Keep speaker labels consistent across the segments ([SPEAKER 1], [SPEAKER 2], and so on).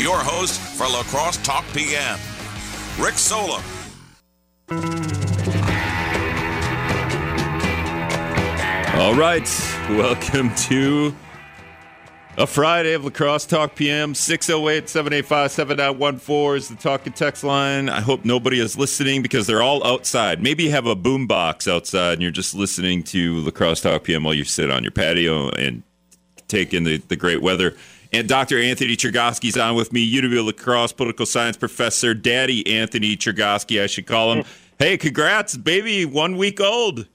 [SPEAKER 1] your host for La Crosse Talk PM, Rick Solem.
[SPEAKER 2] All right, welcome to a Friday of La Crosse Talk PM. 608 785 7914 is the talk and text line. I hope nobody is listening because they're all outside. Maybe you have a boom box outside and you're just listening to La Crosse Talk PM while you sit on your patio and take in the, the great weather. And Dr. Anthony Chergosky's on with me, UW La Crosse political science professor, Daddy Anthony Chergosky, I should call him. Hey, congrats, baby, one week old.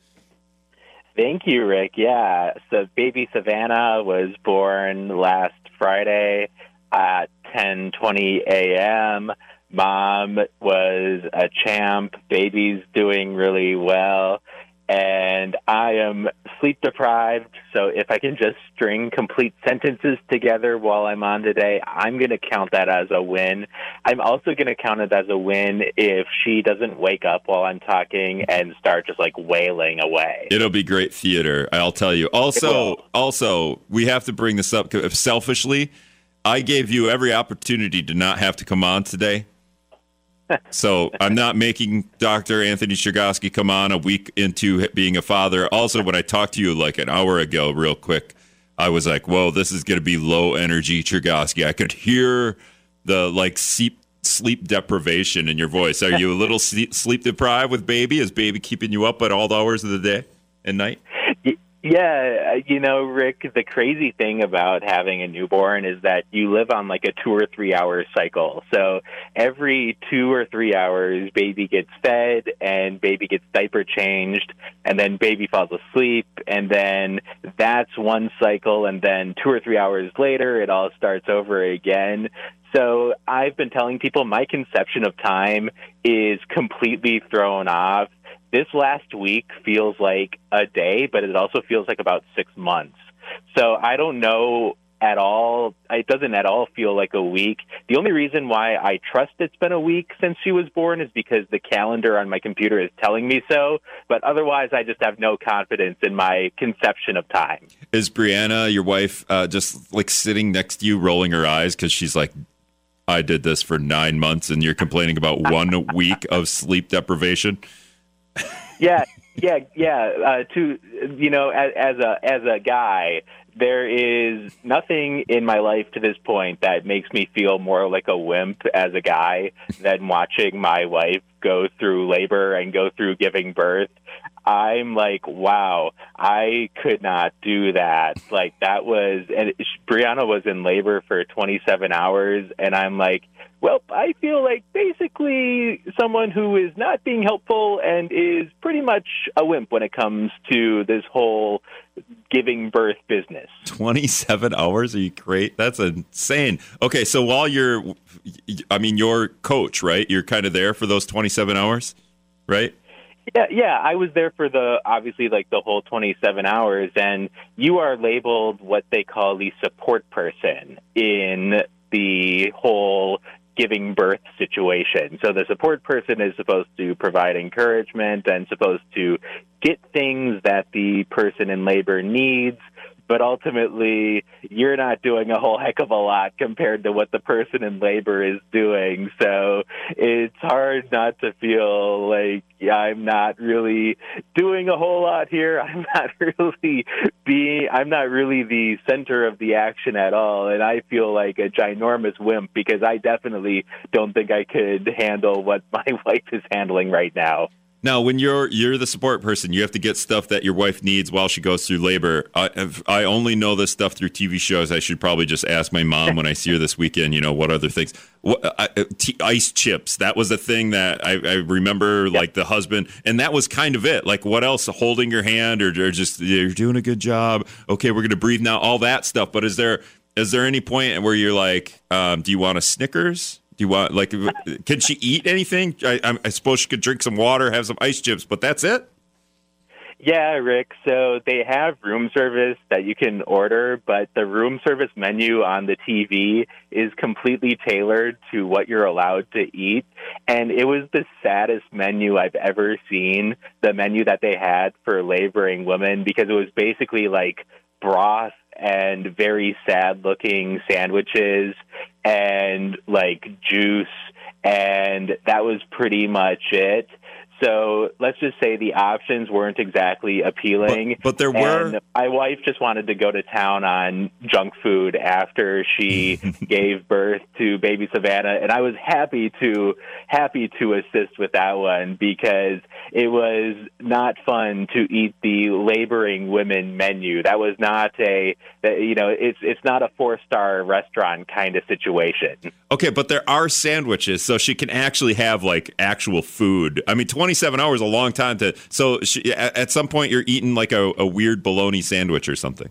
[SPEAKER 3] Thank you, Rick. Yeah, so baby Savannah was born last Friday at 10:20 a.m. Mom was a champ. Baby's doing really well and I am sleep deprived. So if I can just string complete sentences together while I'm on today, I'm going to count that as a win. I'm also going to count it as a win if she doesn't wake up while I'm talking and start just like wailing away.
[SPEAKER 2] It'll be great theater, I'll tell you. Also, also, we have to bring this up selfishly. I gave you every opportunity to not have to come on today so I'm not making Dr. Anthony Chergosky come on a week into being a father. Also, when I talked to you like an hour ago, real quick, I was like, "Whoa, this is going to be low energy Chergosky." I could hear the like sleep sleep deprivation in your voice. Are you a little sleep deprived with baby? Is baby keeping you up at all hours of the day and night?
[SPEAKER 3] Yeah, uh, you know, Rick, the crazy thing about having a newborn is that you live on like a two or three hour cycle. So every two or three hours, baby gets fed and baby gets diaper changed and then baby falls asleep. And then that's one cycle. And then two or three hours later, it all starts over again. So I've been telling people my conception of time is completely thrown off this last week feels like a day, but it also feels like about six months. So I don't know at all. It doesn't at all feel like a week. The only reason why I trust it's been a week since she was born is because the calendar on my computer is telling me so. But otherwise, I just have no confidence in my conception of time.
[SPEAKER 2] Is Brianna, your wife, uh, just like sitting next to you, rolling her eyes because she's like, I did this for nine months and you're complaining about one week of sleep deprivation?
[SPEAKER 3] Yeah, yeah, yeah. Uh, to you know, as, as a as a guy, there is nothing in my life to this point that makes me feel more like a wimp as a guy than watching my wife go through labor and go through giving birth. I'm like, wow, I could not do that. Like that was, and Brianna was in labor for 27 hours, and I'm like, well, I feel like basically someone who is not being helpful and is pretty much a wimp when it comes to this whole giving birth business.
[SPEAKER 2] 27 hours? Are you great? That's insane. Okay, so while you're, I mean, you're coach, right? You're kind of there for those 27 hours, right?
[SPEAKER 3] Yeah, yeah, I was there for the obviously like the whole 27 hours and you are labeled what they call the support person in the whole giving birth situation. So the support person is supposed to provide encouragement and supposed to get things that the person in labor needs but ultimately you're not doing a whole heck of a lot compared to what the person in labor is doing. So it's hard not to feel like yeah, I'm not really doing a whole lot here. I'm not really being, I'm not really the center of the action at all. And I feel like a ginormous wimp because I definitely don't think I could handle what my wife is handling right now.
[SPEAKER 2] Now, when you're you're the support person, you have to get stuff that your wife needs while she goes through labor. I, I only know this stuff through TV shows. I should probably just ask my mom when I see her this weekend. You know what other things? What, uh, uh ice chips. That was a thing that I, I remember. Yep. Like the husband, and that was kind of it. Like what else? Holding your hand, or, or just you're doing a good job. Okay, we're gonna breathe now. All that stuff. But is there is there any point where you're like, um, do you want a Snickers? Do you want like? can she eat anything? I, I suppose she could drink some water, have some ice chips, but that's it.
[SPEAKER 3] Yeah, Rick. So they have room service that you can order, but the room service menu on the TV is completely tailored to what you're allowed to eat. And it was the saddest menu I've ever seen, the menu that they had for laboring women, because it was basically like broth and very sad looking sandwiches and like juice, and that was pretty much it. So let's just say the options weren't exactly appealing.
[SPEAKER 2] But, but there were.
[SPEAKER 3] And my wife just wanted to go to town on junk food after she gave birth to baby Savannah, and I was happy to happy to assist with that one because it was not fun to eat the laboring women menu. That was not a you know it's it's not a four star restaurant kind of situation.
[SPEAKER 2] Okay, but there are sandwiches, so she can actually have like actual food. I mean, 27 hours a long time to. So she, at, some point, you're eating like a, a weird bologna sandwich or something.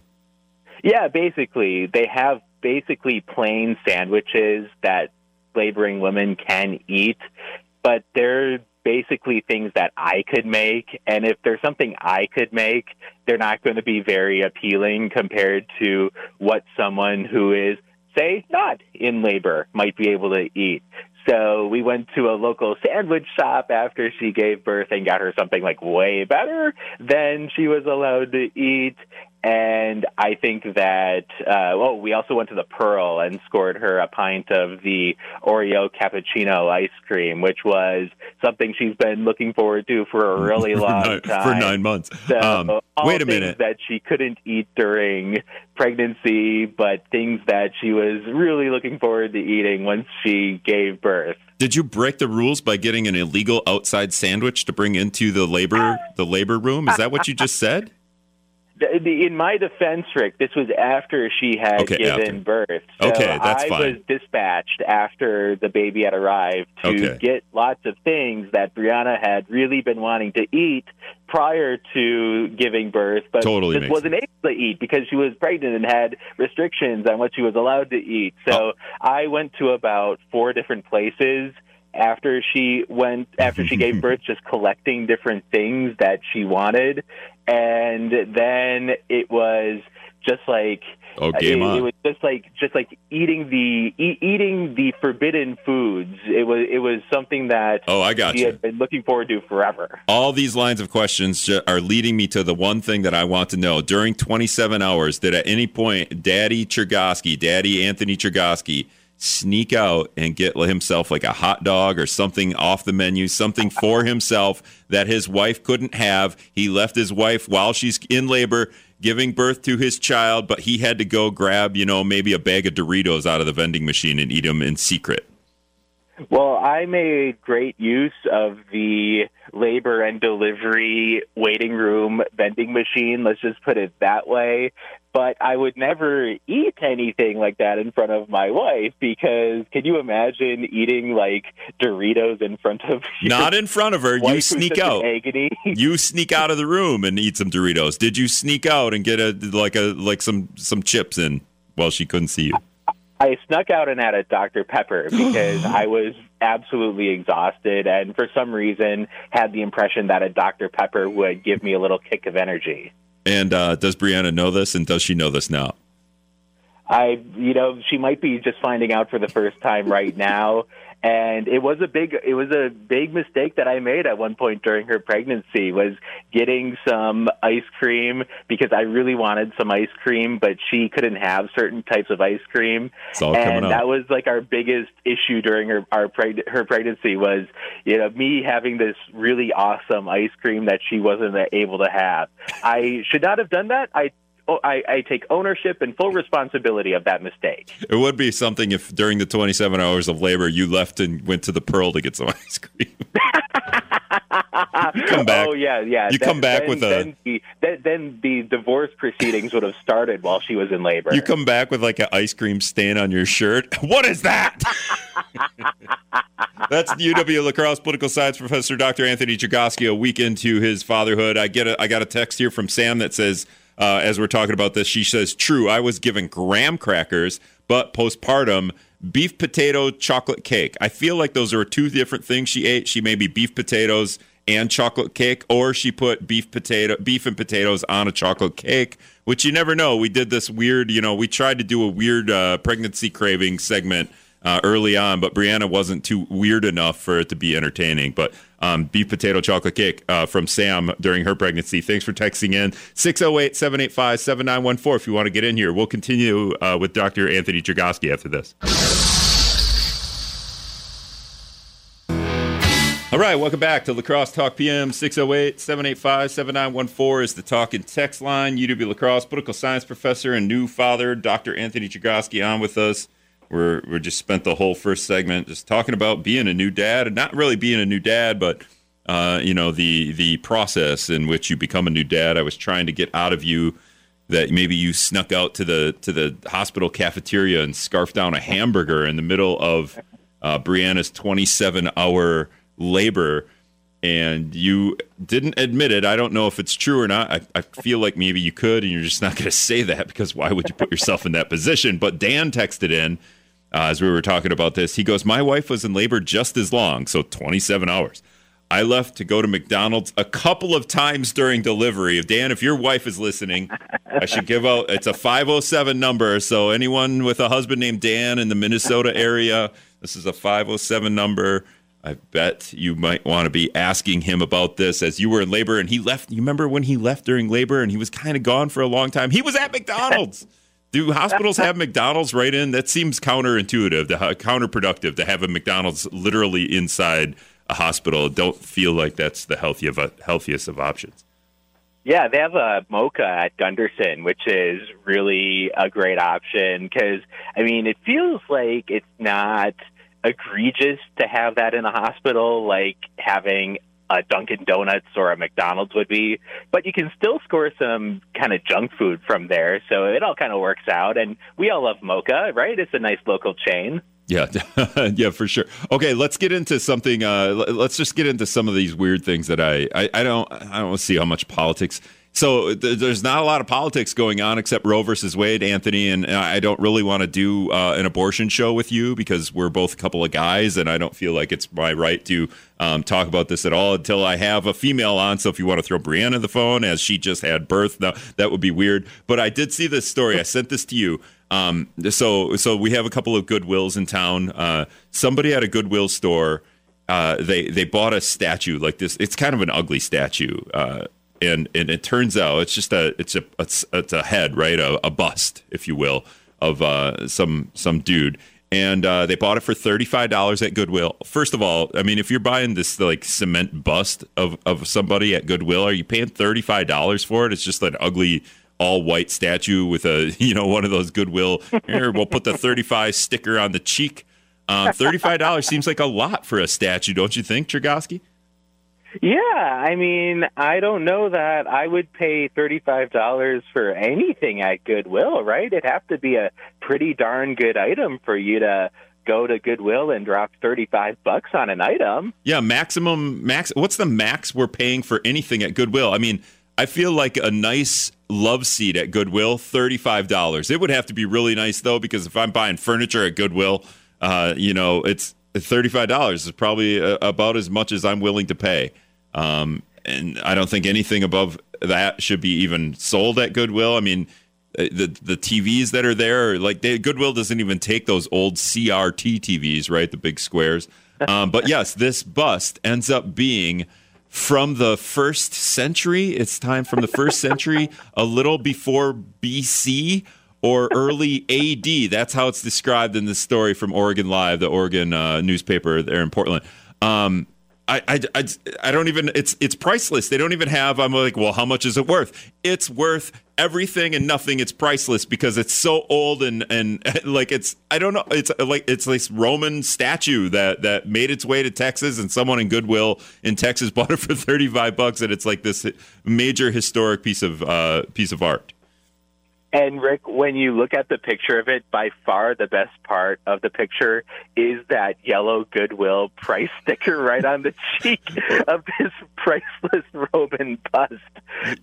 [SPEAKER 3] Yeah, basically, they have basically plain sandwiches that laboring women can eat, but they're basically things that I could make. And if there's something I could make, they're not going to be very appealing compared to what someone who is, say, not in labor might be able to eat. So we went to a local sandwich shop after she gave birth and got her something like way better than she was allowed to eat. And I think that, uh, well, we also went to the Pearl and scored her a pint of the Oreo cappuccino ice cream, which was something she's been looking forward to for a really long
[SPEAKER 2] nine,
[SPEAKER 3] time.
[SPEAKER 2] For nine months.
[SPEAKER 3] So,
[SPEAKER 2] um, wait a minute.
[SPEAKER 3] That she couldn't eat during pregnancy, but things that she was really looking forward to eating once she gave birth.
[SPEAKER 2] Did you break the rules by getting an illegal outside sandwich to bring into the labor the labor room? Is that what you just said?
[SPEAKER 3] The- the- In my defense, Rick, this was after she had
[SPEAKER 2] Okay,
[SPEAKER 3] given
[SPEAKER 2] after.
[SPEAKER 3] birth. So
[SPEAKER 2] Okay, that's
[SPEAKER 3] I
[SPEAKER 2] fine.
[SPEAKER 3] was dispatched after the baby had arrived to
[SPEAKER 2] Okay.
[SPEAKER 3] get lots of things that Brianna had really been wanting to eat prior to giving birth, but
[SPEAKER 2] Totally
[SPEAKER 3] just wasn't able to eat because she was pregnant and had restrictions on what she was allowed to eat. So
[SPEAKER 2] Oh.
[SPEAKER 3] I went to about four different places after she went after she gave birth just collecting different things that she wanted and then it was just like
[SPEAKER 2] Oh, uh, game
[SPEAKER 3] it,
[SPEAKER 2] on.
[SPEAKER 3] it was just like just like eating the e- eating the forbidden foods it was it was something that
[SPEAKER 2] oh, I got
[SPEAKER 3] she
[SPEAKER 2] you.
[SPEAKER 3] had been looking forward to forever
[SPEAKER 2] All these lines of questions are leading me to the one thing that I want to know. During 27 hours, did at any point Daddy Chergosky, Daddy Anthony Chergosky, sneak out and get himself like a hot dog or something off the menu, something for himself that his wife couldn't have? He left his wife while she's in labor giving birth to his child, but he had to go grab, you know, maybe a bag of Doritos out of the vending machine and eat them in secret.
[SPEAKER 3] Well, I made great use of the labor and delivery waiting room vending machine. Let's just put it that way. But I would never eat anything like that in front of my wife because can you imagine eating like Doritos in front of
[SPEAKER 2] Not in front of her. You sneak out.
[SPEAKER 3] agony?
[SPEAKER 2] you sneak out of the room and eat some Doritos. Did you sneak out and get a like a like some some chips in while she couldn't see you?
[SPEAKER 3] I snuck out and had a Dr. Pepper because I was absolutely exhausted and for some reason had the impression that a Dr. Pepper would give me a little kick of energy.
[SPEAKER 2] And uh, does Brianna know this? And does she know this now?
[SPEAKER 3] I, you know, she might be just finding out for the first time right now. And it was a big, it was a big mistake that I made at one point during her pregnancy was getting some ice cream because I really wanted some ice cream, but she couldn't have certain types of ice cream.
[SPEAKER 2] It's all coming
[SPEAKER 3] and that was like our biggest issue during her our preg- her pregnancy was you know me having this really awesome ice cream that she wasn't able to have. I should not have done that. I oh, I, I take ownership and full responsibility of that mistake.
[SPEAKER 2] It would be something if during the 27 hours of labor you left and went to the Pearl to get some ice cream. come back.
[SPEAKER 3] Oh yeah, yeah.
[SPEAKER 2] You come back
[SPEAKER 3] then,
[SPEAKER 2] with a-
[SPEAKER 3] then the, then, then the divorce proceedings would have started while she was in labor.
[SPEAKER 2] You come back with like an ice cream stain on your shirt. What is that? That's the UW La Crosse political science professor Dr. Anthony Chergosky a week into his fatherhood. I get a, I got a text here from Sam that says, uh, as we're talking about this, she says, "True, I was given graham crackers, but postpartum." Beef potato chocolate cake. I feel like those are two different things she ate. She maybe beef potatoes and chocolate cake, or she put beef potato, beef and potatoes on a chocolate cake, which you never know. We did this weird, you know, we tried to do a weird uh, pregnancy craving segment uh, early on, but Brianna wasn't too weird enough for it to be entertaining. But um, beef potato chocolate cake uh, from Sam during her pregnancy. Thanks for texting in 608 785 7914 if you want to get in here. We'll continue uh, with Dr. Anthony Chergosky after this. All right, welcome back to La Crosse Talk PM. 608 785 7914 is the talk and text line. UW La Crosse political science professor and new father, Dr. Anthony Chergosky, on with us. We're, we just spent the whole first segment just talking about being a new dad and not really being a new dad, but uh, you know the the process in which you become a new dad. I was trying to get out of you that maybe you snuck out to the to the hospital cafeteria and scarfed down a hamburger in the middle of uh, Brianna's 27 hour labor and you didn't admit it. I don't know if it's true or not. I, I feel like maybe you could, and you're just not going to say that because why would you put yourself in that position? But Dan texted in uh, as we were talking about this. He goes, My wife was in labor just as long, so 27 hours. I left to go to McDonald's a couple of times during delivery. Dan, if your wife is listening, I should give out it's a 507 number. So anyone with a husband named Dan in the Minnesota area, this is a 507 number. I bet you might want to be asking him about this as you were in labor and he left. You remember when he left during labor and he was kind of gone for a long time? He was at McDonald's. Do hospitals have McDonald's right in? That seems counterintuitive, to, counterproductive to have a McDonald's literally inside a hospital. Don't feel like that's the healthy of, healthiest of options.
[SPEAKER 3] Yeah, they have a mocha at Gundersen, which is really a great option because, I mean, it feels like it's not – egregious to have that in a hospital, like having a Dunkin' Donuts or a McDonald's would be, but you can still score some kind of junk food from there. So it all kind of works out. And we all love Mocha, right? It's a nice local chain.
[SPEAKER 2] Yeah, yeah, for sure. Okay, let's get into something. Uh, let's just get into some of these weird things that I, I, I don't, I don't see how much politics so th- there's not a lot of politics going on except Roe versus Wade, Anthony. And I don't really want to do uh, an abortion show with you because we're both a couple of guys, and I don't feel like it's my right to um, talk about this at all until I have a female on. So if you want to throw Brianna the phone as she just had birth, that would be weird. But I did see this story. I sent this to you. Um, so so we have a couple of Goodwills in town. Uh, somebody at a Goodwill store. Uh, they they bought a statue like this. It's kind of an ugly statue. Uh, and and it turns out it's just a it's a it's, it's a head right a, a, bust if you will of uh, some some dude and uh, they bought it for thirty five dollars at Goodwill. First of all, I mean, if you're buying this like cement bust of of somebody at Goodwill, are you paying thirty five dollars for it? It's just an ugly all white statue with a you know one of those Goodwill. Here, we'll put the thirty five sticker on the cheek. Five dollars seems like a lot for a statue, don't you think, Chergosky?
[SPEAKER 3] Yeah, I mean, I don't know that I would pay $35 for anything at Goodwill, right? It'd have to be a pretty darn good item for you to go to Goodwill and drop 35 bucks on an item.
[SPEAKER 2] Yeah, maximum max what's the max we're paying for anything at Goodwill? I mean, I feel like a nice love seat at Goodwill, $35. It would have to be really nice though because if I'm buying furniture at Goodwill, uh, you know, it's $35 is probably uh, about as much as I'm willing to pay. Um, and I don't think anything above that should be even sold at Goodwill. I mean, uh, the the TVs that are there, like they, Goodwill doesn't even take those old CRT TVs, right? The big squares. Um, but yes, this bust ends up being from the first century. It's time from the first century, a little before BC or early AD. That's how it's described in the story from Oregon Live, the Oregon uh, newspaper there in Portland. Um, I, I, I, I, don't even it's it's priceless. They don't even have i'm like well how much is it worth? It's worth everything and nothing. It's priceless because it's so old and and like it's i don't know. It's like it's this roman statue that that made its way to texas and someone in goodwill in texas bought it for 35 bucks and it's like this major historic piece of uh piece of art
[SPEAKER 3] and Rick, when you look at the picture of it, by far the best part of the picture is that yellow Goodwill price sticker right on the cheek of this priceless Roman bust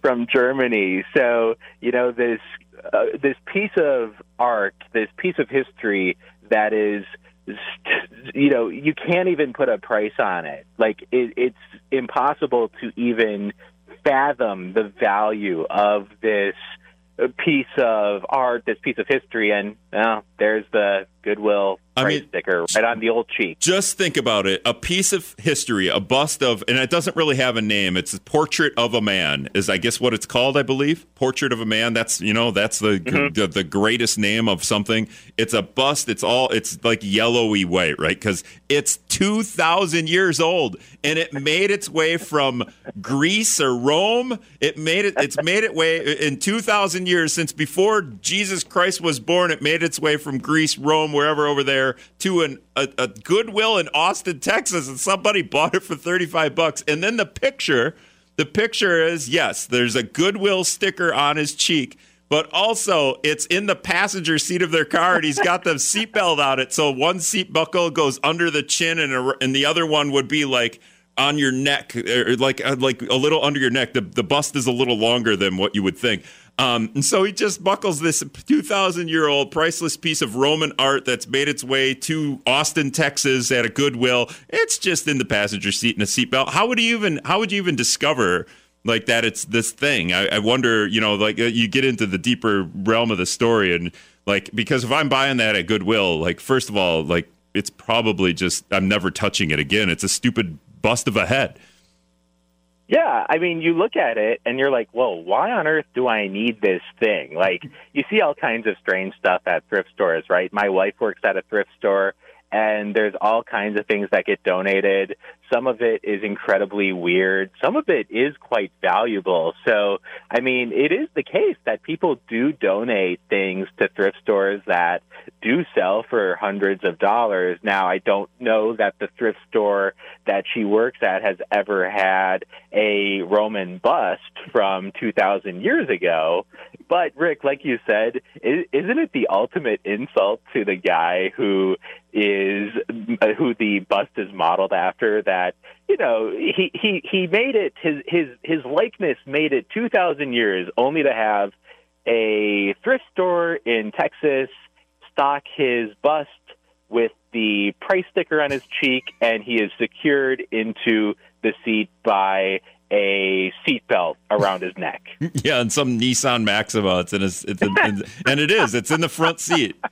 [SPEAKER 3] from Germany. So, you know, this uh, this piece of art, this piece of history that is you know, you can't even put a price on it. Like it, it's impossible to even fathom the value of this piece of art, this piece of history, and there's the Goodwill
[SPEAKER 2] I mean,
[SPEAKER 3] sticker right on the old cheek.
[SPEAKER 2] Just think about it. A piece of history, a bust of, and it doesn't really have a name. It's a portrait of a man, is I guess what it's called, I believe. Portrait of a man. That's, you know, that's the,
[SPEAKER 3] Mm-hmm.
[SPEAKER 2] the, the greatest name of something. It's a bust. It's all, it's like yellowy white, right? Because it's 2,000 years old and it made its way from Greece or Rome. It made it, it's made it way in 2,000 years since before Jesus Christ was born. It made its way from Greece, Rome, wherever over there to an, a, a Goodwill in Austin, Texas, and somebody bought it for 35 bucks. And then the picture, the picture is yes, there's a Goodwill sticker on his cheek, but also it's in the passenger seat of their car, and he's got the seatbelt on it. So one seat buckle goes under the chin, and a, and the other one would be like on your neck, or like uh, like a little under your neck. The the bust is a little longer than what you would think. Um, and so he just buckles this 2,000 year old priceless piece of Roman art that's made its way to Austin, Texas at a Goodwill. It's just in the passenger seat in a seatbelt. How would you even, how would you even discover like that it's this thing? I, I wonder, you know, like uh, you get into the deeper realm of the story and like, because if I'm buying that at Goodwill, like, first of all, like, it's probably just, I'm never touching it again. It's a stupid bust of a head.
[SPEAKER 3] Yeah, I mean, you look at it and you're like, "Whoa, why on earth do I need this thing?" Like, you see all kinds of strange stuff at thrift stores, right? My wife works at a thrift store, and there's all kinds of things that get donated. Some of it is incredibly weird. Some of it is quite valuable. So, I mean, it is the case that people do donate things to thrift stores that do sell for hundreds of dollars. Now, I don't know that the thrift store that she works at has ever had a Roman bust from 2,000 years ago. But, Rick, like you said, is, isn't it the ultimate insult to the guy who is who the bust is modeled after that you know he he he made it his his his likeness made it 2000 years only to have a thrift store in Texas stock his bust with the price sticker on his cheek and he is secured into the seat by a seatbelt around his neck.
[SPEAKER 2] Yeah, and some Nissan Maxima. It's in his, it's in- and it is. It's in the front seat.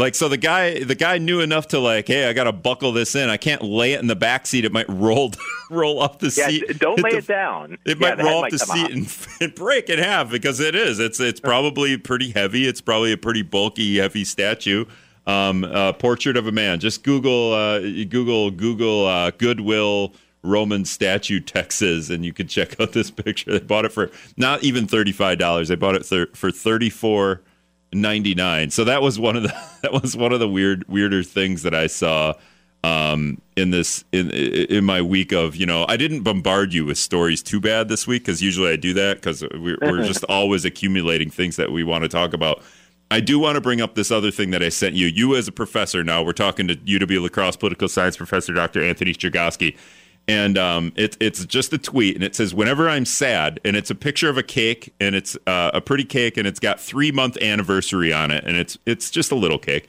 [SPEAKER 2] Like so, the guy the guy knew enough to like, hey, I got to buckle this in. I can't lay it in the back seat. It might roll roll off the
[SPEAKER 3] Yeah,
[SPEAKER 2] seat.
[SPEAKER 3] don't lay
[SPEAKER 2] the-
[SPEAKER 3] it down.
[SPEAKER 2] It
[SPEAKER 3] Yeah,
[SPEAKER 2] might roll off the
[SPEAKER 3] might come
[SPEAKER 2] seat and, and break in half because it is. It's it's probably pretty heavy. It's probably a pretty bulky, heavy statue. Um, uh, portrait of a man. Just Google uh, Google Google uh, Goodwill Roman statue Texas, and you can check out this picture. They bought it for not even thirty five dollars. They bought it thir- for thirty four ninety nine. So that was one of the that was one of the weird weirder things that I saw um, in this in in my week of you know I didn't bombard you with stories too bad this week because usually I do that because we're, we're just always accumulating things that we want to talk about. I do want to bring up this other thing that I sent you. You as a professor now, we're talking to UW La Crosse political science professor Dr. Anthony Chergosky. And um, it, it's just a tweet, and it says, "Whenever I'm sad," and it's a picture of a cake, and it's uh, a pretty cake, and it's got three month anniversary on it, and it's it's just a little cake.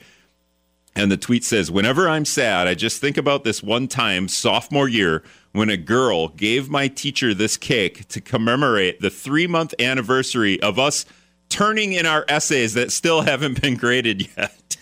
[SPEAKER 2] And the tweet says, Whenever I'm sad, I just think about this one time, sophomore year, when a girl gave my teacher this cake to commemorate the three month anniversary of us turning in our essays that still haven't been graded yet.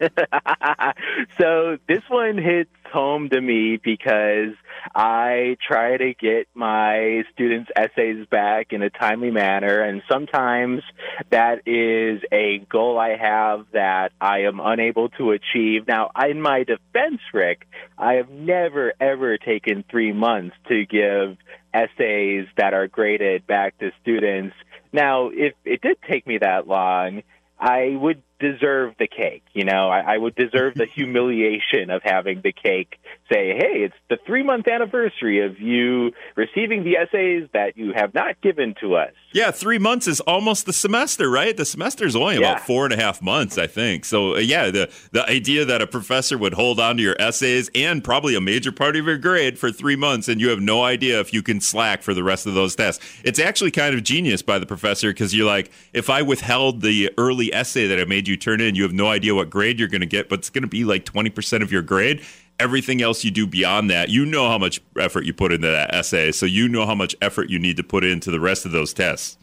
[SPEAKER 3] so this one hits home to me because I try to get my students' essays back in a timely manner, and sometimes that is a goal I have that I am unable to achieve. Now, in my defense, Rick, I have never ever taken three months to give essays that are graded back to students. Now, if it did take me that long, I would deserve the cake. You know, I, I would deserve the humiliation of having the cake say, hey, it's the three month anniversary of you receiving the essays that you have not given to us.
[SPEAKER 2] Yeah, three months is almost the semester, right? The semester is only
[SPEAKER 3] Yeah.
[SPEAKER 2] about four and a half months, I think. So, uh, yeah, the, the idea that a professor would hold on to your essays and probably a major part of your grade for three months and you have no idea if you can slack for the rest of those tests. It's actually kind of genius by the professor because you're like, if I withheld the early essay that I made you turn in, you have no idea what grade you're going to get, but it's going to be like 20% of your grade. Everything else you do beyond that, you know how much effort you put into that essay. So you know how much effort you need to put into the rest of those tests.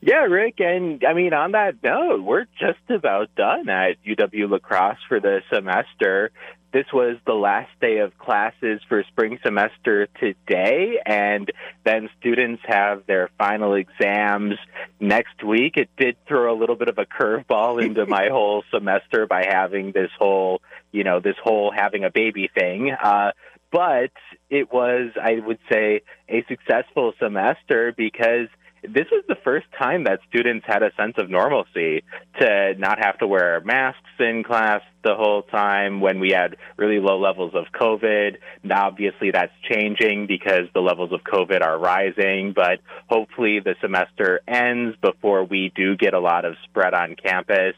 [SPEAKER 3] Yeah, Rick, and I mean, on that note, we're just about done at UW La Crosse for the semester. This was the last day of classes for spring semester today, and then students have their final exams next week. It did throw a little bit of a curveball into my whole semester by having this whole, you know, this whole having a baby thing. Uh, but it was, I would say, a successful semester because this was the first time that students had a sense of normalcy to not have to wear masks in class the whole time when we had really low levels of COVID. Now, obviously, that's changing because the levels of COVID are rising, but hopefully the semester ends before we do get a lot of spread on campus.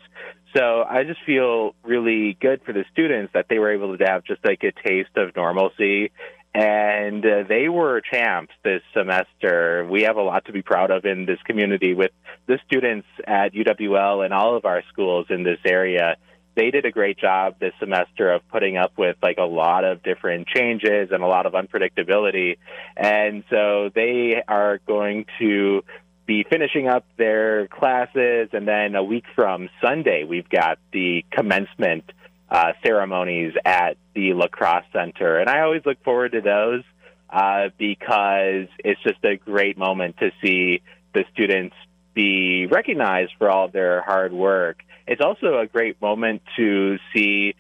[SPEAKER 3] So I just feel really good for the students that they were able to have just like a taste of normalcy and uh, they were champs this semester. We have a lot to be proud of in this community with the students at UWL and all of our schools in this area. They did a great job this semester of putting up with like a lot of different changes and a lot of unpredictability. And so they are going to be finishing up their classes and then a week from Sunday we've got the commencement uh, ceremonies at the La Crosse Center. And I always look forward to those uh, because it's just a great moment to see the students be recognized for all their hard work. It's also a great moment to see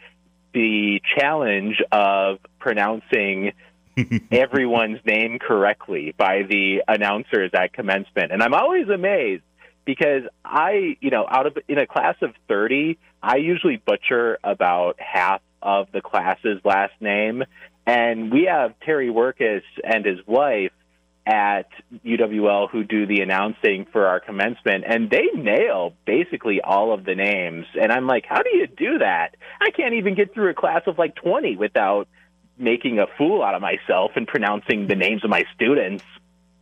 [SPEAKER 3] the challenge of pronouncing everyone's name correctly by the announcers at commencement. And I'm always amazed because I, you know, out of in a class of 30, I usually butcher about half of the class's last name. And we have Terry Workus and his wife at UWL who do the announcing for our commencement, and they nail basically all of the names. And I'm like, how do you do that? I can't even get through a class of like 20 without making a fool out of myself and pronouncing the names of my students.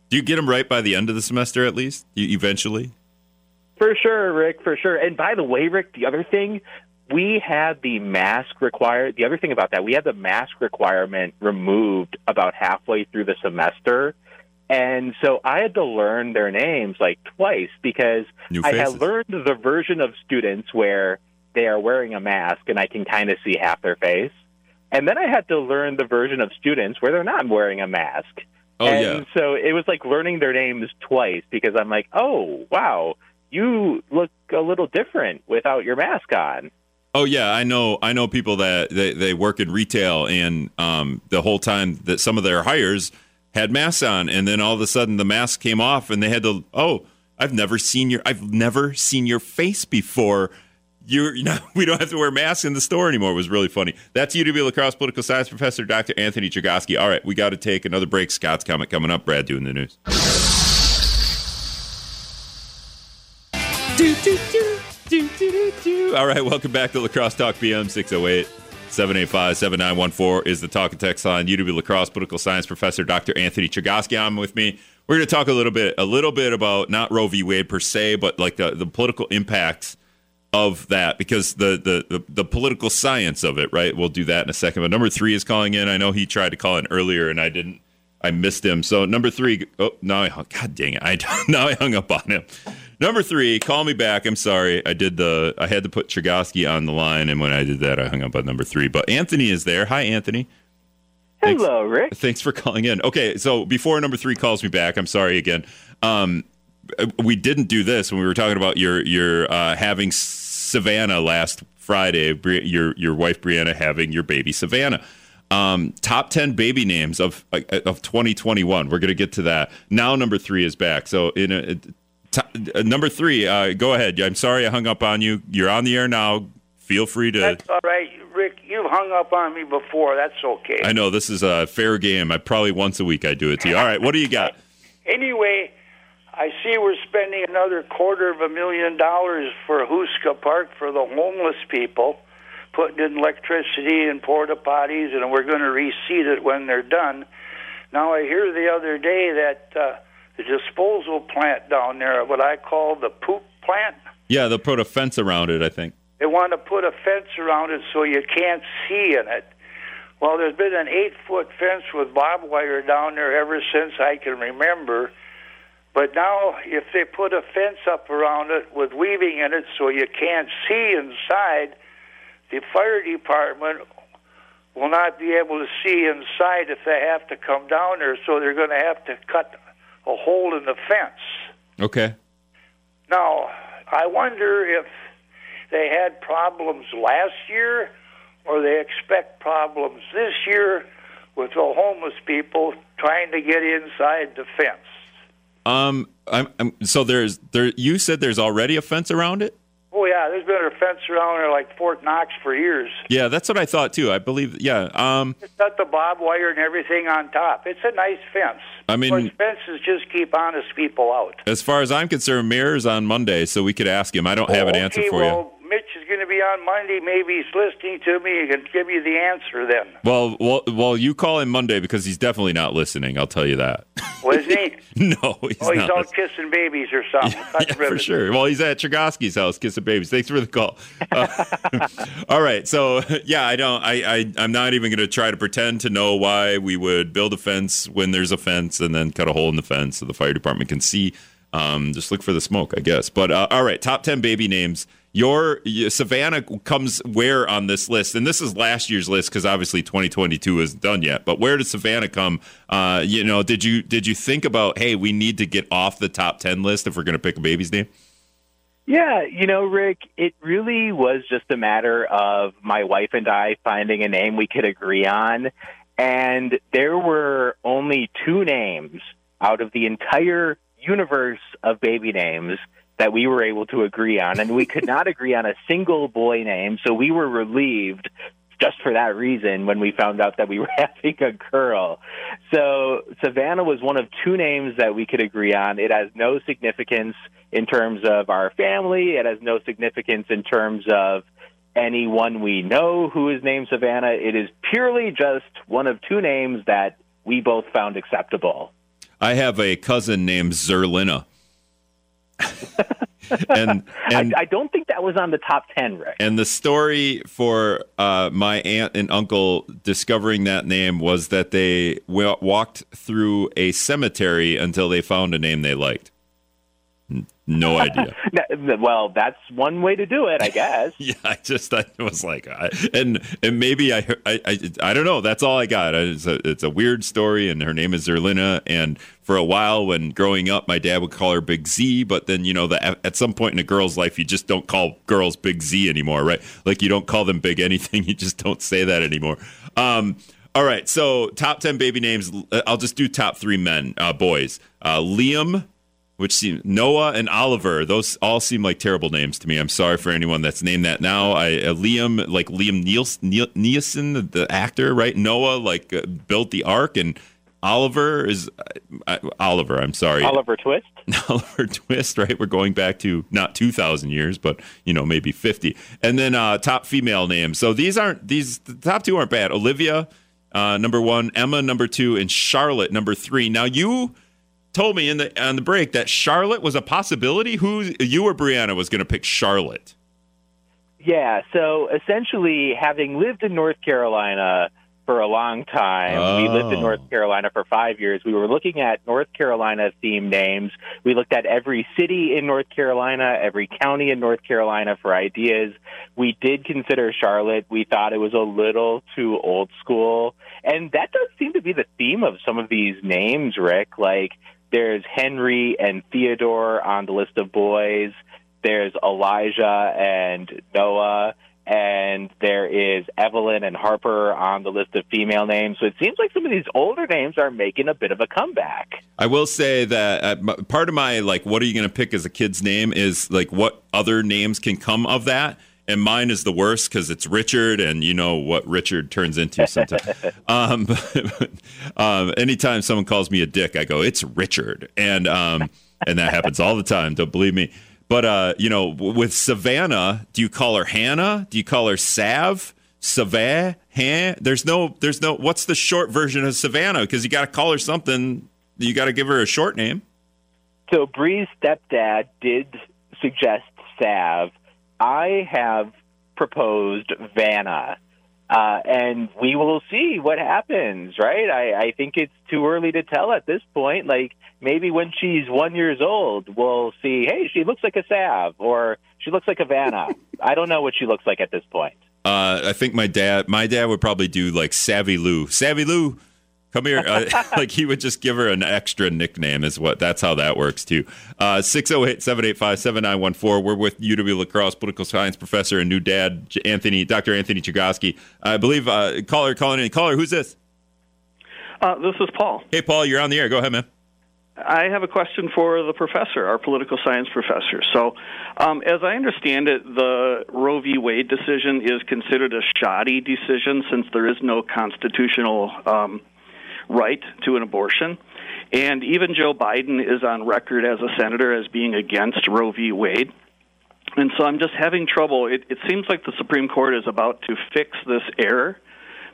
[SPEAKER 2] Do you get them right by the end of the semester at least? Eventually?
[SPEAKER 3] For sure, Rick, for sure. And by the way, Rick, the other thing, we had the mask required. The other thing about that, we had the mask requirement removed about halfway through the semester. And so I had to learn their names like twice because I had learned the version of students where they are wearing a mask and I can kind of see half their face. And then I had to learn the version of students where they're not wearing a mask.
[SPEAKER 2] Oh,
[SPEAKER 3] and
[SPEAKER 2] yeah.
[SPEAKER 3] so it was like learning their names twice because I'm like, oh, wow you look a little different without your mask on.
[SPEAKER 2] Oh yeah, I know. I know people that they, they work in retail, and um, the whole time that some of their hires had masks on, and then all of a sudden the mask came off, and they had to. Oh, I've never seen your. I've never seen your face before. You're, you know, we don't have to wear masks in the store anymore. It was really funny. That's UW La Crosse political science professor Dr. Anthony Chergosky. All right, we got to take another break. Scott's comment coming up. Brad doing the news. Do, do, do, do, do, do. All right, welcome back to La Crosse Talk PM 608 785 7914 is the talk and text line. UW La Crosse political science professor Dr. Anthony Chergosky on with me. We're going to talk a little bit a little bit about not Roe v. Wade per se, but like the, the political impacts of that because the, the, the the political science of it, right? We'll do that in a second. But number three is calling in. I know he tried to call in earlier and I didn't. I missed him. So number three. Oh, now I. God dang it! I now I hung up on him. Number three, call me back. I'm sorry. I did the I had to put Chergosky on the line, and when I did that, I hung up on number three. But Anthony is there. Hi, Anthony.
[SPEAKER 3] Thanks, Hello, Rick.
[SPEAKER 2] Thanks for calling in. Okay, so before number three calls me back, I'm sorry again. Um, we didn't do this when we were talking about your your uh, having Savannah last Friday. Your your wife Brianna having your baby Savannah. Um, top 10 baby names of of 2021. We're going to get to that. Now number 3 is back. So in a, T- uh, number three, uh, go ahead. I'm sorry I hung up on you. You're on the air now. Feel free to.
[SPEAKER 4] That's all right, Rick. You've hung up on me before. That's okay.
[SPEAKER 2] I know this is a fair game. I probably once a week I do it to you. All right, what do you got?
[SPEAKER 4] anyway, I see we're spending another quarter of a million dollars for Houska Park for the homeless people, putting in electricity and porta potties, and we're going to reseed it when they're done. Now I hear the other day that. Uh, the disposal plant down there, what I call the poop plant.
[SPEAKER 2] Yeah, they'll put a fence around it, I think.
[SPEAKER 4] They want to put a fence around it so you can't see in it. Well, there's been an eight foot fence with barbed wire down there ever since I can remember. But now, if they put a fence up around it with weaving in it so you can't see inside, the fire department will not be able to see inside if they have to come down there, so they're going to have to cut a hole in the fence.
[SPEAKER 2] Okay.
[SPEAKER 4] Now, I wonder if they had problems last year or they expect problems this year with the homeless people trying to get inside the fence.
[SPEAKER 2] Um, I'm, I'm, so there's there. You said there's already a fence around it.
[SPEAKER 4] Oh yeah, there's been a fence around there like Fort Knox for years.
[SPEAKER 2] Yeah, that's what I thought too. I believe. Yeah. Um,
[SPEAKER 4] It's got the barbed wire and everything on top. It's a nice fence.
[SPEAKER 2] I mean-
[SPEAKER 4] course, fences just keep honest people out.
[SPEAKER 2] as far as I'm concerned, Mayor's on Monday, so we could ask him. I don't have an
[SPEAKER 4] Oh,
[SPEAKER 2] answer
[SPEAKER 4] okay,
[SPEAKER 2] for
[SPEAKER 4] well, Mitch is going to be on Monday. Maybe he's listening to me. He can give you the answer then.
[SPEAKER 2] Well, well, well, you call him Monday because he's definitely not listening. I'll tell you that.
[SPEAKER 4] Was he?
[SPEAKER 2] no, he's
[SPEAKER 4] oh, he's out kissing babies or something.
[SPEAKER 2] yeah,
[SPEAKER 4] Cutting
[SPEAKER 2] for sure. Well, he's at Chergosky's house kissing babies. Thanks for the call. Uh, all right, so yeah, I don't. I, I I'm not even going to try to pretend to know why we would build a fence when there's a fence and then cut a hole in the fence so the fire department can see. Um, just look for the smoke, I guess. But uh, all right, top ten baby names. Your y- Savannah comes where on this list? And this is last year's list because obviously 2022 isn't done yet. But where does Savannah come? Uh, you know, did you did you think about hey, we need to get off the top ten list if we're going to pick a baby's name?
[SPEAKER 3] Yeah, you know, Rick, it really was just a matter of my wife and I finding a name we could agree on. And there were only two names out of the entire universe of baby names that we were able to agree on. And we could not agree on a single boy name. So we were relieved just for that reason when we found out that we were having a girl. So Savannah was one of two names that we could agree on. It has no significance in terms of our family. It has no significance in terms of anyone we know who is named Savannah. It is purely just one of two names that we both found acceptable.
[SPEAKER 2] I have a cousin named Zerlina. And and
[SPEAKER 3] I, I don't think that was on the top 10, Rick.
[SPEAKER 2] and the story for uh, my aunt and uncle discovering that name was that they w- walked through a cemetery until they found a name they liked. No idea.
[SPEAKER 3] well, that's one way to do it, I guess.
[SPEAKER 2] yeah, I just I was like, I, and and maybe I, I I I don't know. That's all I got. It's a it's a weird story, and her name is Zerlina. And for a while, when growing up, my dad would call her Big Z. But then you know that at some point in a girl's life, you just don't call girls Big Z anymore, right? Like you don't call them Big anything. You just don't say that anymore. Um, all right, so top ten baby names. I'll just do top three men, uh, boys. Uh, Liam which seem Noah and Oliver. Those all seem like terrible names to me. I'm sorry for anyone that's named that now. I uh, Liam, like Liam Niels, Niel, Nielsen, the, the actor, right? Noah, like uh, built the ark, and Oliver is uh, Oliver. I'm sorry,
[SPEAKER 3] Oliver Twist.
[SPEAKER 2] Oliver Twist, right? We're going back to not 2,000 years, but you know maybe 50. And then uh, top female names. So these aren't these the top two aren't bad. Olivia, uh, number one, Emma, number two, and Charlotte, number three. Now you told me in the on the break that Charlotte was a possibility. Who you or Brianna was going to pick Charlotte?
[SPEAKER 3] Yeah, so essentially, having lived in North Carolina for a long time, we lived in
[SPEAKER 2] Oh.
[SPEAKER 3] North Carolina for five years. We were looking at North Carolina themed names. We looked at every city in North Carolina, every county in North Carolina for ideas. We did consider Charlotte. We thought it was a little too old school. And that does seem to be the theme of some of these names, Rick. Like, there's Henry and Theodore on the list of boys. There's Elijah and Noah, and there is Evelyn and Harper on the list of female names. So it seems like some of these older names are making a bit of a comeback.
[SPEAKER 2] I will say that uh, part of my like, what are you going to pick as a kid's name is like what other names can come of that. And mine is the worst because it's Richard, and you know what Richard turns into sometimes. um, um, anytime someone calls me a dick, I go, "It's Richard," and um, and that happens all the time. Don't believe me. But uh, you know, with Savannah, do you call her Hannah? Do you call her Sav? Savannah? Han? There's no, there's no. What's the short version of Savannah? Because you got to call her something. You got to give her a short name.
[SPEAKER 3] So Bree's stepdad did suggest Sav. I have proposed Vanna. Uh, and we will see what happens, right? I, I think it's too early to tell at this point. Like maybe when she's one years old, we'll see. Hey, she looks like a Sav, or she looks like a Vanna. I don't know what she looks like at this point.
[SPEAKER 2] Uh, I think my dad, my dad would probably do like Savvy Lou. Savvy Lou, come here. Uh, like he would just give her an extra nickname. Is what that's how that works too. Uh, six zero eight seven eight five seven nine one four. We're with UW La Crosse political science professor and new dad Anthony, Dr. Anthony Chergosky. I believe uh, caller calling in. Caller, who's this?
[SPEAKER 5] Uh, this is Paul.
[SPEAKER 2] Hey, Paul, you're on the air. Go ahead, man.
[SPEAKER 5] I have a question for the professor, our political science professor. So, um, as I understand it, the Roe v. Wade decision is considered a shoddy decision since there is no constitutional um, right to an abortion. And even Joe Biden is on record as a senator as being against Roe v. Wade. And so I'm just having trouble. It, it seems like the Supreme Court is about to fix this error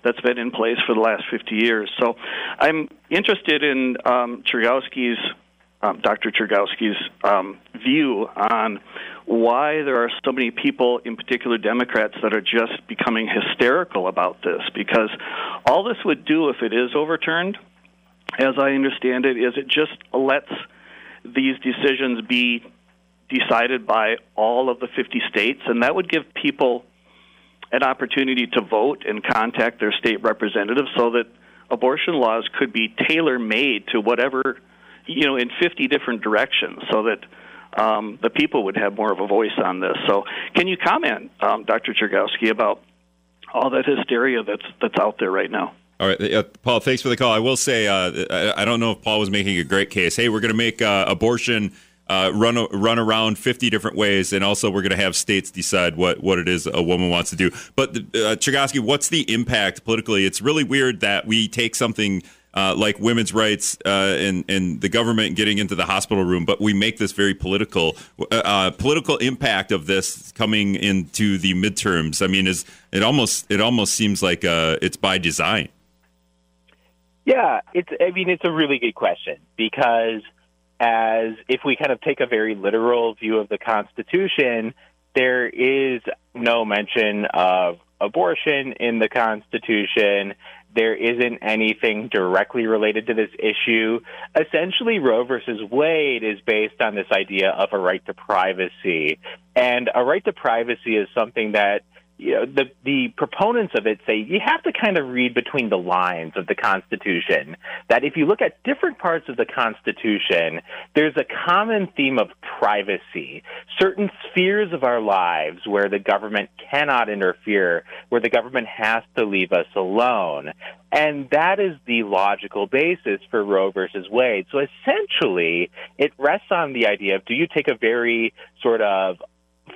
[SPEAKER 5] that's been in place for the last 50 years. So I'm interested in um, um, Dr. Chergosky's um, view on why there are so many people, in particular Democrats, that are just becoming hysterical about this. Because all this would do if it is overturned, as I understand it, is it just lets these decisions be decided by all of the 50 states, and that would give people an opportunity to vote and contact their state representatives so that abortion laws could be tailor made to whatever, you know, in 50 different directions so that um, the people would have more of a voice on this. So, can you comment, um, Dr. Chergosky, about all that hysteria that's that's out there right now?
[SPEAKER 2] All right, uh, Paul. Thanks for the call. I will say uh, I, I, don't know if Paul was making a great case. Hey, we're going to make uh, abortion uh, run run around 50 different ways, and also we're going to have states decide what, what it is a woman wants to do. But uh, Chergosky, what's the impact politically? It's really weird that we take something uh, like women's rights uh, and and the government getting into the hospital room, but we make this very political. Uh, uh political impact of this coming into the midterms. I mean, is it almost it almost seems like uh, it's by design.
[SPEAKER 3] Yeah, it's. I mean, it's a really good question because as if we kind of take a very literal view of the Constitution, there is no mention of abortion in the Constitution. There isn't anything directly related to this issue. Essentially, Roe versus Wade is based on this idea of a right to privacy. And a right to privacy is something that you know, the the proponents of it say you have to kind of read between the lines of the Constitution. That if you look at different parts of the Constitution, there's a common theme of privacy. Certain spheres of our lives where the government cannot interfere, where the government has to leave us alone. And that is the logical basis for Roe versus Wade. So essentially, it rests on the idea of do you take a very sort of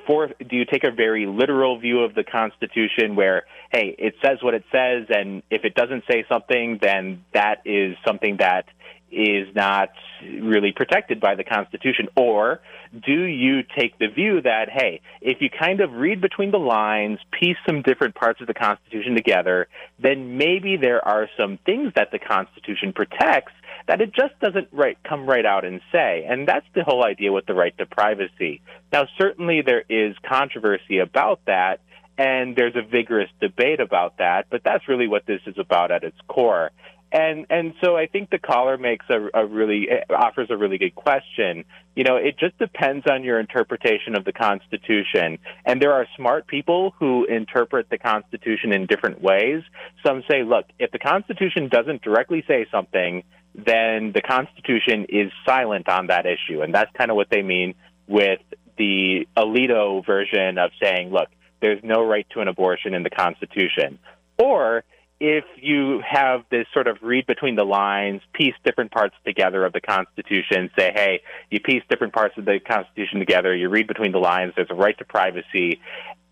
[SPEAKER 3] for, do you take a very literal view of the Constitution where, hey, it says what it says, and if it doesn't say something, then that is something that is not really protected by the Constitution? Or do you take the view that, hey, if you kind of read between the lines, piece some different parts of the Constitution together, then maybe there are some things that the Constitution protects that it just doesn't right come right out and say. And that's the whole idea with the right to privacy. Now, certainly there is controversy about that, and there's a vigorous debate about that, but that's really what this is about at its core. And and so I think the caller makes a, a really eh, offers a really good question. You know, it just depends on your interpretation of the Constitution. And there are smart people who interpret the Constitution in different ways. Some say, look, if the Constitution doesn't directly say something, then the Constitution is silent on that issue. And that's kind of what they mean with the Alito version of saying, look, there's no right to an abortion in the Constitution. Or if you have this sort of read between the lines, piece different parts together of the Constitution, say, hey, you piece different parts of the Constitution together, you read between the lines, there's a right to privacy,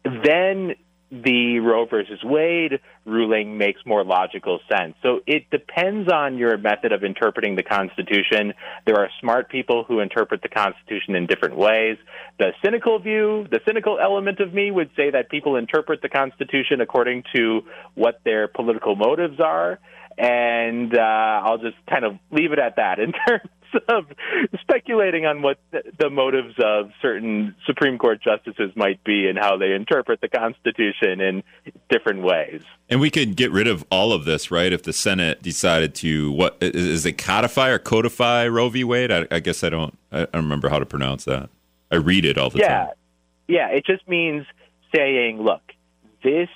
[SPEAKER 3] then the Roe versus Wade ruling makes more logical sense. So it depends on your method of interpreting the Constitution. There are smart people who interpret the Constitution in different ways. The cynical view, the cynical element of me would say that people interpret the Constitution according to what their political motives are. And uh, I'll just kind of leave it at that in terms of speculating on what the motives of certain Supreme Court justices might be and how they interpret the Constitution in different ways.
[SPEAKER 2] And we could get rid of all of this, right? If the Senate decided to what is it codify or codify Roe v. Wade? I, I guess I don't. I don't remember how to pronounce that. I read it all the time.
[SPEAKER 3] yeah.
[SPEAKER 2] time.
[SPEAKER 3] Yeah, it just means saying, look, this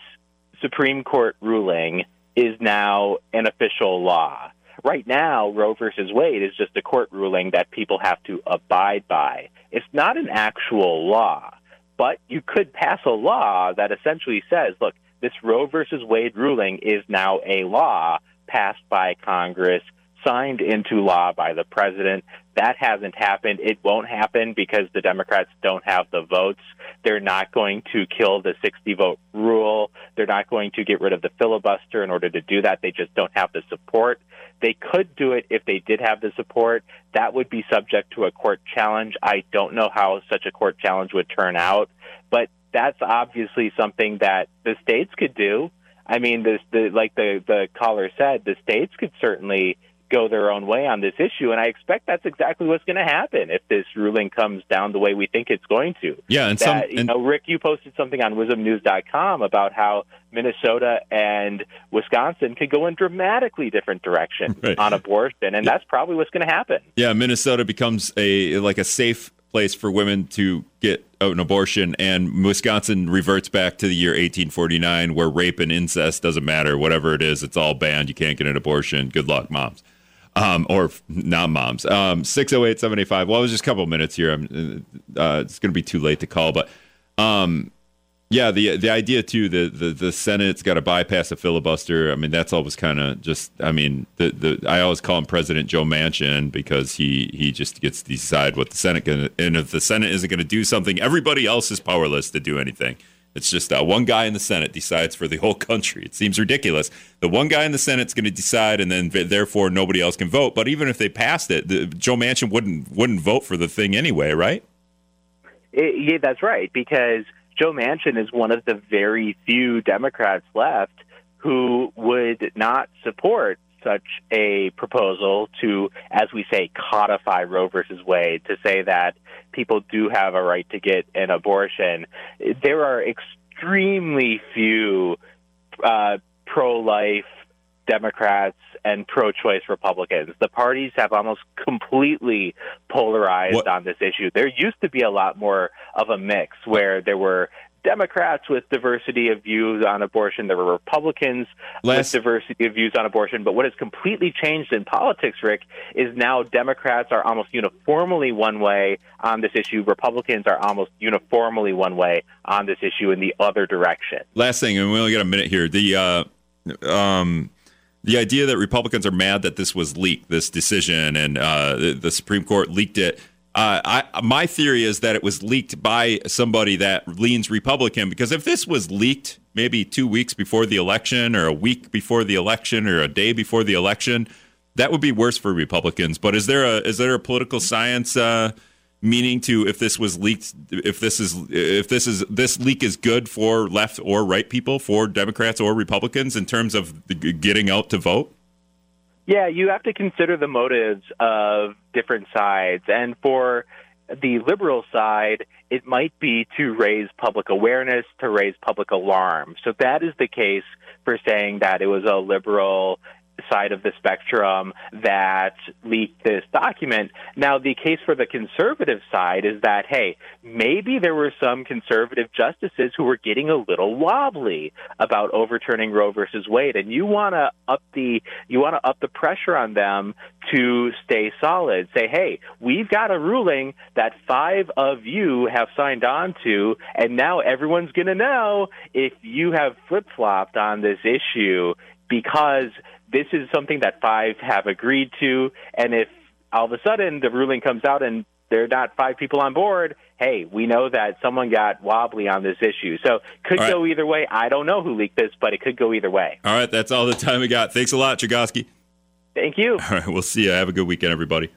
[SPEAKER 3] Supreme Court ruling is now an official law. Right now, Roe versus Wade is just a court ruling that people have to abide by. It's not an actual law, but you could pass a law that essentially says, look, this Roe versus Wade ruling is now a law passed by Congress signed into law by the president. That hasn't happened. It won't happen because the Democrats don't have the votes. They're not going to kill the 60 vote rule. They're not going to get rid of the filibuster in order to do that. They just don't have the support. They could do it if they did have the support. That would be subject to a court challenge. I don't know how such a court challenge would turn out, but that's obviously something that the states could do. I mean, this, the, like the, the caller said, the states could certainly go their own way on this issue. And I expect that's exactly what's going to happen if this ruling comes down the way we think it's going to.
[SPEAKER 2] Yeah, and
[SPEAKER 3] that,
[SPEAKER 2] some, and,
[SPEAKER 3] you know, Rick, you posted something on WIZMNews.com about how Minnesota and Wisconsin could go in dramatically different directions
[SPEAKER 2] right.
[SPEAKER 3] on abortion, and that's probably what's going to happen.
[SPEAKER 2] Yeah, Minnesota becomes a like a safe place for women to get an abortion, and Wisconsin reverts back to the year 1849, where rape and incest doesn't matter. Whatever it is, it's all banned. You can't get an abortion. Good luck, moms um, or not moms. Um, 608 785. Well, it was just a couple minutes here. I'm, uh, it's going to be too late to call, but um, yeah, the the idea too, the the, the Senate's got to bypass a filibuster. I mean, that's always kind of just. I mean, the the I always call him President Joe Manchin because he he just gets to decide what the Senate gonna, and if the Senate isn't going to do something, everybody else is powerless to do anything. It's just uh, one guy in the Senate decides for the whole country. It seems ridiculous. The one guy in the Senate's going to decide, and then therefore nobody else can vote. But even if they passed it, the, Joe Manchin wouldn't wouldn't vote for the thing anyway, right?
[SPEAKER 3] It, yeah, that's right. Because Joe Manchin is one of the very few Democrats left who would not support such a proposal to, as we say, codify Roe versus Wade, to say that people do have a right to get an abortion. There are extremely few uh, pro life Democrats and pro choice Republicans. The parties have almost completely polarized what? on this issue. There used to be a lot more of a mix where there were Democrats with diversity of views on abortion. There were Republicans Last... with diversity of views on abortion. But what has completely changed in politics, Rick, is now Democrats are almost uniformly one way on this issue. Republicans are almost uniformly one way on this issue in the other direction.
[SPEAKER 2] Last thing, and we only got a minute here. The uh, um, the idea that Republicans are mad that this was leaked, this decision, and uh, the, the Supreme Court leaked it uh, I, my theory is that it was leaked by somebody that leans Republican because if this was leaked maybe two weeks before the election or a week before the election or a day before the election, that would be worse for Republicans. But is there a is there a political science uh, meaning to if this was leaked? If this is if this is this leak is good for left or right people, for Democrats or Republicans in terms of getting out to vote?
[SPEAKER 3] Yeah, you have to consider the motives of different sides. And for the liberal side, it might be to raise public awareness, to raise public alarm. So that is the case for saying that it was a liberal side of the spectrum that leaked this document. Now, the case for the conservative side is that, hey, maybe there were some conservative justices who were getting a little wobbly about overturning Roe versus Wade, and you want to up the you want to up the pressure on them to stay solid. Say, hey, we've got a ruling that five of you have signed on to, and now everyone's going to know if you have flip flopped on this issue because this is something that five have agreed to, and if all of a sudden the ruling comes out and there are not five people on board, hey, we know that someone got wobbly on this issue. So could right. go either way. I don't know who leaked this, but it could go either way.
[SPEAKER 2] All right, that's all the time we got. Thanks a lot, Chergosky.
[SPEAKER 3] Thank you.
[SPEAKER 2] All right, we'll see you. Have a good weekend, everybody.